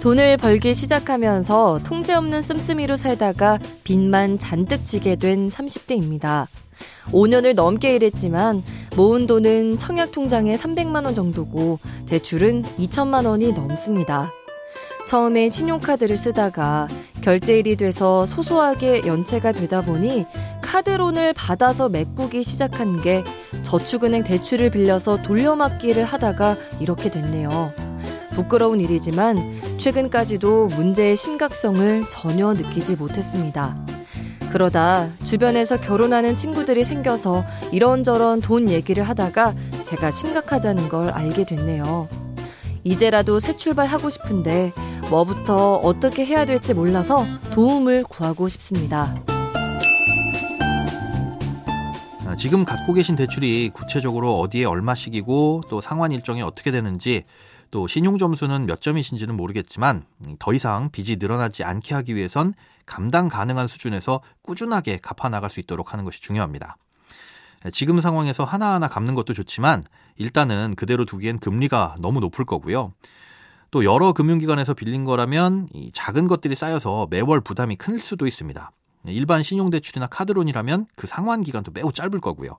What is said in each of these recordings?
돈을 벌기 시작하면서 통제 없는 씀씀이로 살다가 빚만 잔뜩 지게 된 30대입니다. 5년을 넘게 일했지만 모은 돈은 청약 통장에 300만 원 정도고 대출은 2천만 원이 넘습니다. 처음에 신용카드를 쓰다가 결제일이 돼서 소소하게 연체가 되다 보니 카드론을 받아서 메꾸기 시작한 게 저축은행 대출을 빌려서 돌려막기를 하다가 이렇게 됐네요. 부끄러운 일이지만 최근까지도 문제의 심각성을 전혀 느끼지 못했습니다. 그러다 주변에서 결혼하는 친구들이 생겨서 이런저런 돈 얘기를 하다가 제가 심각하다는 걸 알게 됐네요. 이제라도 새 출발하고 싶은데 뭐부터 어떻게 해야 될지 몰라서 도움을 구하고 싶습니다. 아, 지금 갖고 계신 대출이 구체적으로 어디에 얼마씩이고 또 상환 일정이 어떻게 되는지 또 신용 점수는 몇 점이신지는 모르겠지만 음, 더 이상 빚이 늘어나지 않게 하기 위해선 감당 가능한 수준에서 꾸준하게 갚아 나갈 수 있도록 하는 것이 중요합니다. 지금 상황에서 하나하나 갚는 것도 좋지만 일단은 그대로 두기엔 금리가 너무 높을 거고요. 또 여러 금융기관에서 빌린 거라면 이 작은 것들이 쌓여서 매월 부담이 클 수도 있습니다. 일반 신용대출이나 카드론이라면 그 상환 기간도 매우 짧을 거고요.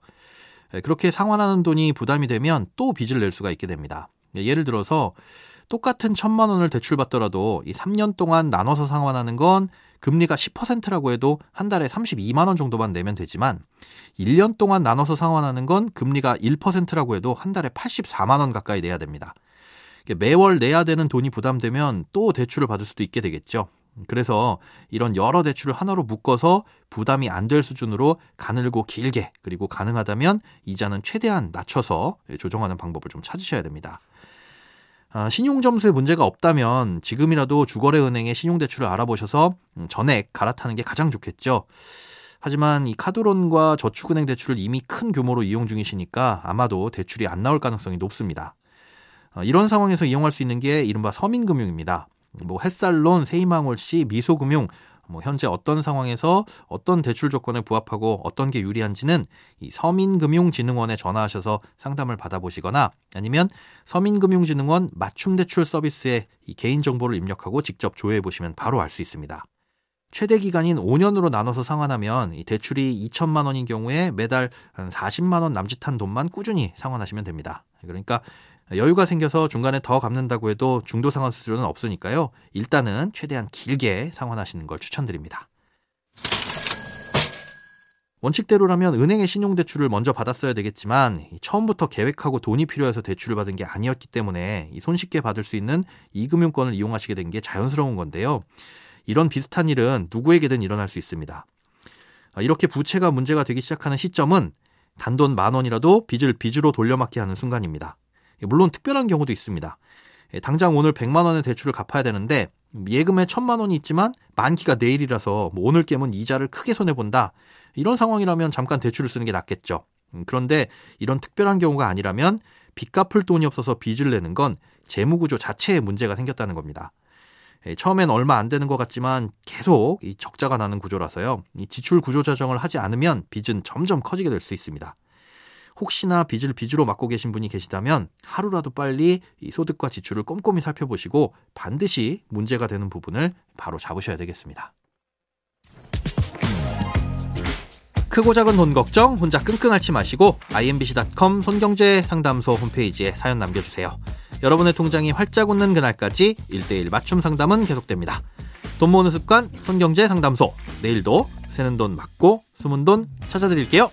그렇게 상환하는 돈이 부담이 되면 또 빚을 낼 수가 있게 됩니다. 예를 들어서 똑같은 천만 원을 대출받더라도 이 3년 동안 나눠서 상환하는 건 금리가 10%라고 해도 한 달에 32만 원 정도만 내면 되지만 1년 동안 나눠서 상환하는 건 금리가 1%라고 해도 한 달에 84만 원 가까이 내야 됩니다. 매월 내야 되는 돈이 부담되면 또 대출을 받을 수도 있게 되겠죠. 그래서 이런 여러 대출을 하나로 묶어서 부담이 안 될 수준으로 가늘고 길게 그리고 가능하다면 이자는 최대한 낮춰서 조정하는 방법을 좀 찾으셔야 됩니다. 아, 신용점수에 문제가 없다면 지금이라도 주거래은행의 신용대출을 알아보셔서 음, 전액 갈아타는 게 가장 좋겠죠. 하지만 이 카드론과 저축은행 대출을 이미 큰 규모로 이용 중이시니까 아마도 대출이 안 나올 가능성이 높습니다. 아, 이런 상황에서 이용할 수 있는 게 이른바 서민금융입니다. 뭐 햇살론, 세이망홀씨, 미소금융, 뭐 현재 어떤 상황에서 어떤 대출 조건에 부합하고 어떤 게 유리한지는 이 서민금융진흥원에 전화하셔서 상담을 받아보시거나 아니면 서민금융진흥원 맞춤 대출 서비스에 이 개인 정보를 입력하고 직접 조회해 보시면 바로 알 수 있습니다. 최대 기간인 5년으로 나눠서 상환하면 이 대출이 2천만 원인 경우에 매달 한 40만 원 남짓한 돈만 꾸준히 상환하시면 됩니다. 그러니까 여유가 생겨서 중간에 더 갚는다고 해도 중도 상환 수수료는 없으니까요. 일단은 최대한 길게 상환하시는 걸 추천드립니다. 원칙대로라면 은행의 신용대출을 먼저 받았어야 되겠지만 처음부터 계획하고 돈이 필요해서 대출을 받은 게 아니었기 때문에 손쉽게 받을 수 있는 이금융권을 이용하시게 된 게 자연스러운 건데요. 이런 비슷한 일은 누구에게든 일어날 수 있습니다. 이렇게 부채가 문제가 되기 시작하는 시점은 단돈 만 원이라도 빚을 빚으로 돌려막기 하는 순간입니다. 물론 특별한 경우도 있습니다. 예, 당장 오늘 100만 원의 대출을 갚아야 되는데 예금에 1000만 원이 있지만 만기가 내일이라서 뭐 오늘 깨면 이자를 크게 손해 본다. 이런 상황이라면 잠깐 대출을 쓰는 게 낫겠죠. 음, 그런데 이런 특별한 경우가 아니라면 빚 갚을 돈이 없어서 빚을 내는 건 재무구조 자체에 문제가 생겼다는 겁니다. 예, 처음엔 얼마 안 되는 것 같지만 계속 이 적자가 나는 구조라서요. 이 지출 구조 조정을 하지 않으면 빚은 점점 커지게 될 수 있습니다. 혹시나 빚을 빚으로 맡고 계신 분이 계시다면 하루라도 빨리 이 소득과 지출을 꼼꼼히 살펴보시고 반드시 문제가 되는 부분을 바로 잡으셔야 되겠습니다. 크고 작은 돈 걱정 혼자 끙끙 앓지 마시고 imbc.com 손경제 상담소 홈페이지에 사연 남겨주세요. 여러분의 통장이 활짝 웃는 그날까지 1대1 맞춤 상담은 계속됩니다. 돈 모으는 습관 손경제 상담소 내일도 새는 돈 맞고 숨은 돈 찾아드릴게요.